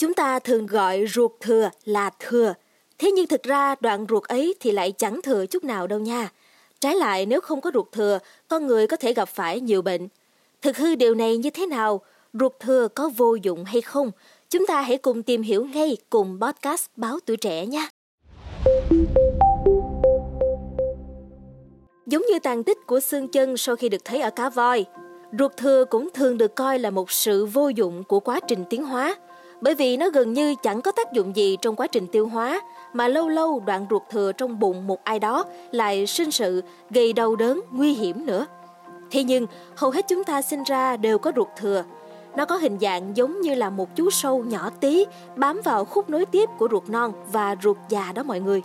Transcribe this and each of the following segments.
Chúng ta thường gọi ruột thừa là thừa, thế nhưng thực ra đoạn ruột ấy thì lại chẳng thừa chút nào đâu nha. Trái lại nếu không có ruột thừa, con người có thể gặp phải nhiều bệnh. Thực hư điều này như thế nào? Ruột thừa có vô dụng hay không? Chúng ta hãy cùng tìm hiểu ngay cùng podcast Báo Tuổi Trẻ nha. Giống như tàn tích của xương chân sau khi được thấy ở cá voi, ruột thừa cũng thường được coi là một sự vô dụng của quá trình tiến hóa, bởi vì nó gần như chẳng có tác dụng gì trong quá trình tiêu hóa, mà lâu lâu đoạn ruột thừa trong bụng một ai đó lại sinh sự gây đau đớn nguy hiểm nữa. Thế nhưng, hầu hết chúng ta sinh ra đều có ruột thừa. Nó có hình dạng giống như là một chú sâu nhỏ tí bám vào khúc nối tiếp của ruột non và ruột già đó mọi người.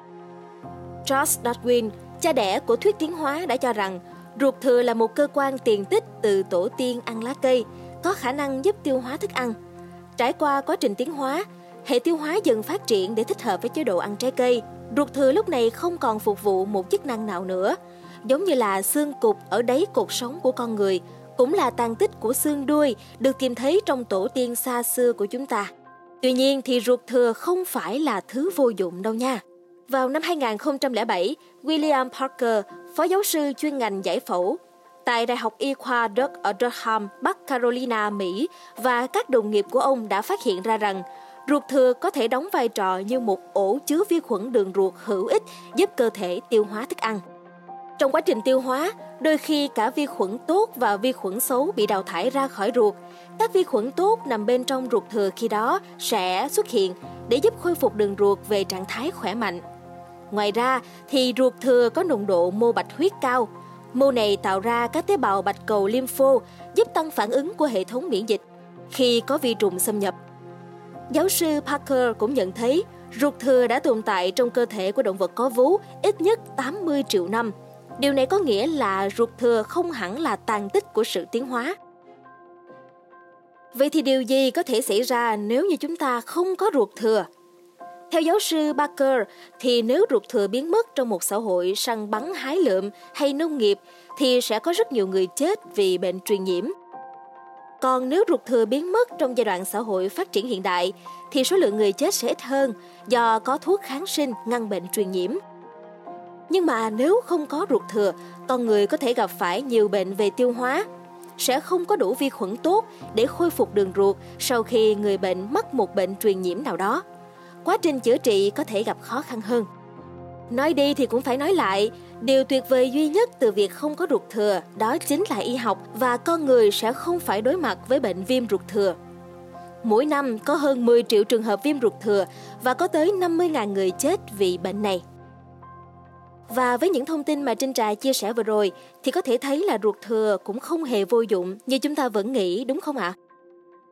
Charles Darwin, cha đẻ của thuyết tiến hóa đã cho rằng ruột thừa là một cơ quan tiền tích từ tổ tiên ăn lá cây, có khả năng giúp tiêu hóa thức ăn. Trải qua quá trình tiến hóa, hệ tiêu hóa dần phát triển để thích hợp với chế độ ăn trái cây. Ruột thừa lúc này không còn phục vụ một chức năng nào nữa, giống như là xương cục ở đáy cột sống của con người, cũng là tàn tích của xương đuôi được tìm thấy trong tổ tiên xa xưa của chúng ta. Tuy nhiên thì ruột thừa không phải là thứ vô dụng đâu nha. Vào năm 2007, William Parker, phó giáo sư chuyên ngành giải phẫu tại Đại học Y khoa Duke ở Durham, Bắc Carolina, Mỹ và các đồng nghiệp của ông đã phát hiện ra rằng ruột thừa có thể đóng vai trò như một ổ chứa vi khuẩn đường ruột hữu ích giúp cơ thể tiêu hóa thức ăn. Trong quá trình tiêu hóa, đôi khi cả vi khuẩn tốt và vi khuẩn xấu bị đào thải ra khỏi ruột. Các vi khuẩn tốt nằm bên trong ruột thừa khi đó sẽ xuất hiện để giúp khôi phục đường ruột về trạng thái khỏe mạnh. Ngoài ra thì ruột thừa có nồng độ mô bạch huyết cao. Mô này tạo ra các tế bào bạch cầu lympho, giúp tăng phản ứng của hệ thống miễn dịch khi có vi trùng xâm nhập. Giáo sư Parker cũng nhận thấy, ruột thừa đã tồn tại trong cơ thể của động vật có vú ít nhất 80 triệu năm. Điều này có nghĩa là ruột thừa không hẳn là tàn tích của sự tiến hóa. Vậy thì điều gì có thể xảy ra nếu như chúng ta không có ruột thừa? Theo giáo sư Barker, thì nếu ruột thừa biến mất trong một xã hội săn bắn hái lượm hay nông nghiệp thì sẽ có rất nhiều người chết vì bệnh truyền nhiễm. Còn nếu ruột thừa biến mất trong giai đoạn xã hội phát triển hiện đại thì số lượng người chết sẽ ít hơn do có thuốc kháng sinh ngăn bệnh truyền nhiễm. Nhưng mà nếu không có ruột thừa, con người có thể gặp phải nhiều bệnh về tiêu hóa, sẽ không có đủ vi khuẩn tốt để khôi phục đường ruột sau khi người bệnh mắc một bệnh truyền nhiễm nào đó quá trình chữa trị có thể gặp khó khăn hơn. Nói đi thì cũng phải nói lại, điều tuyệt vời duy nhất từ việc không có ruột thừa đó chính là y học và con người sẽ không phải đối mặt với bệnh viêm ruột thừa. Mỗi năm có hơn 10 triệu trường hợp viêm ruột thừa và có tới 50.000 người chết vì bệnh này. Và với những thông tin mà Trinh Trà chia sẻ vừa rồi thì có thể thấy là ruột thừa cũng không hề vô dụng như chúng ta vẫn nghĩ đúng không ạ?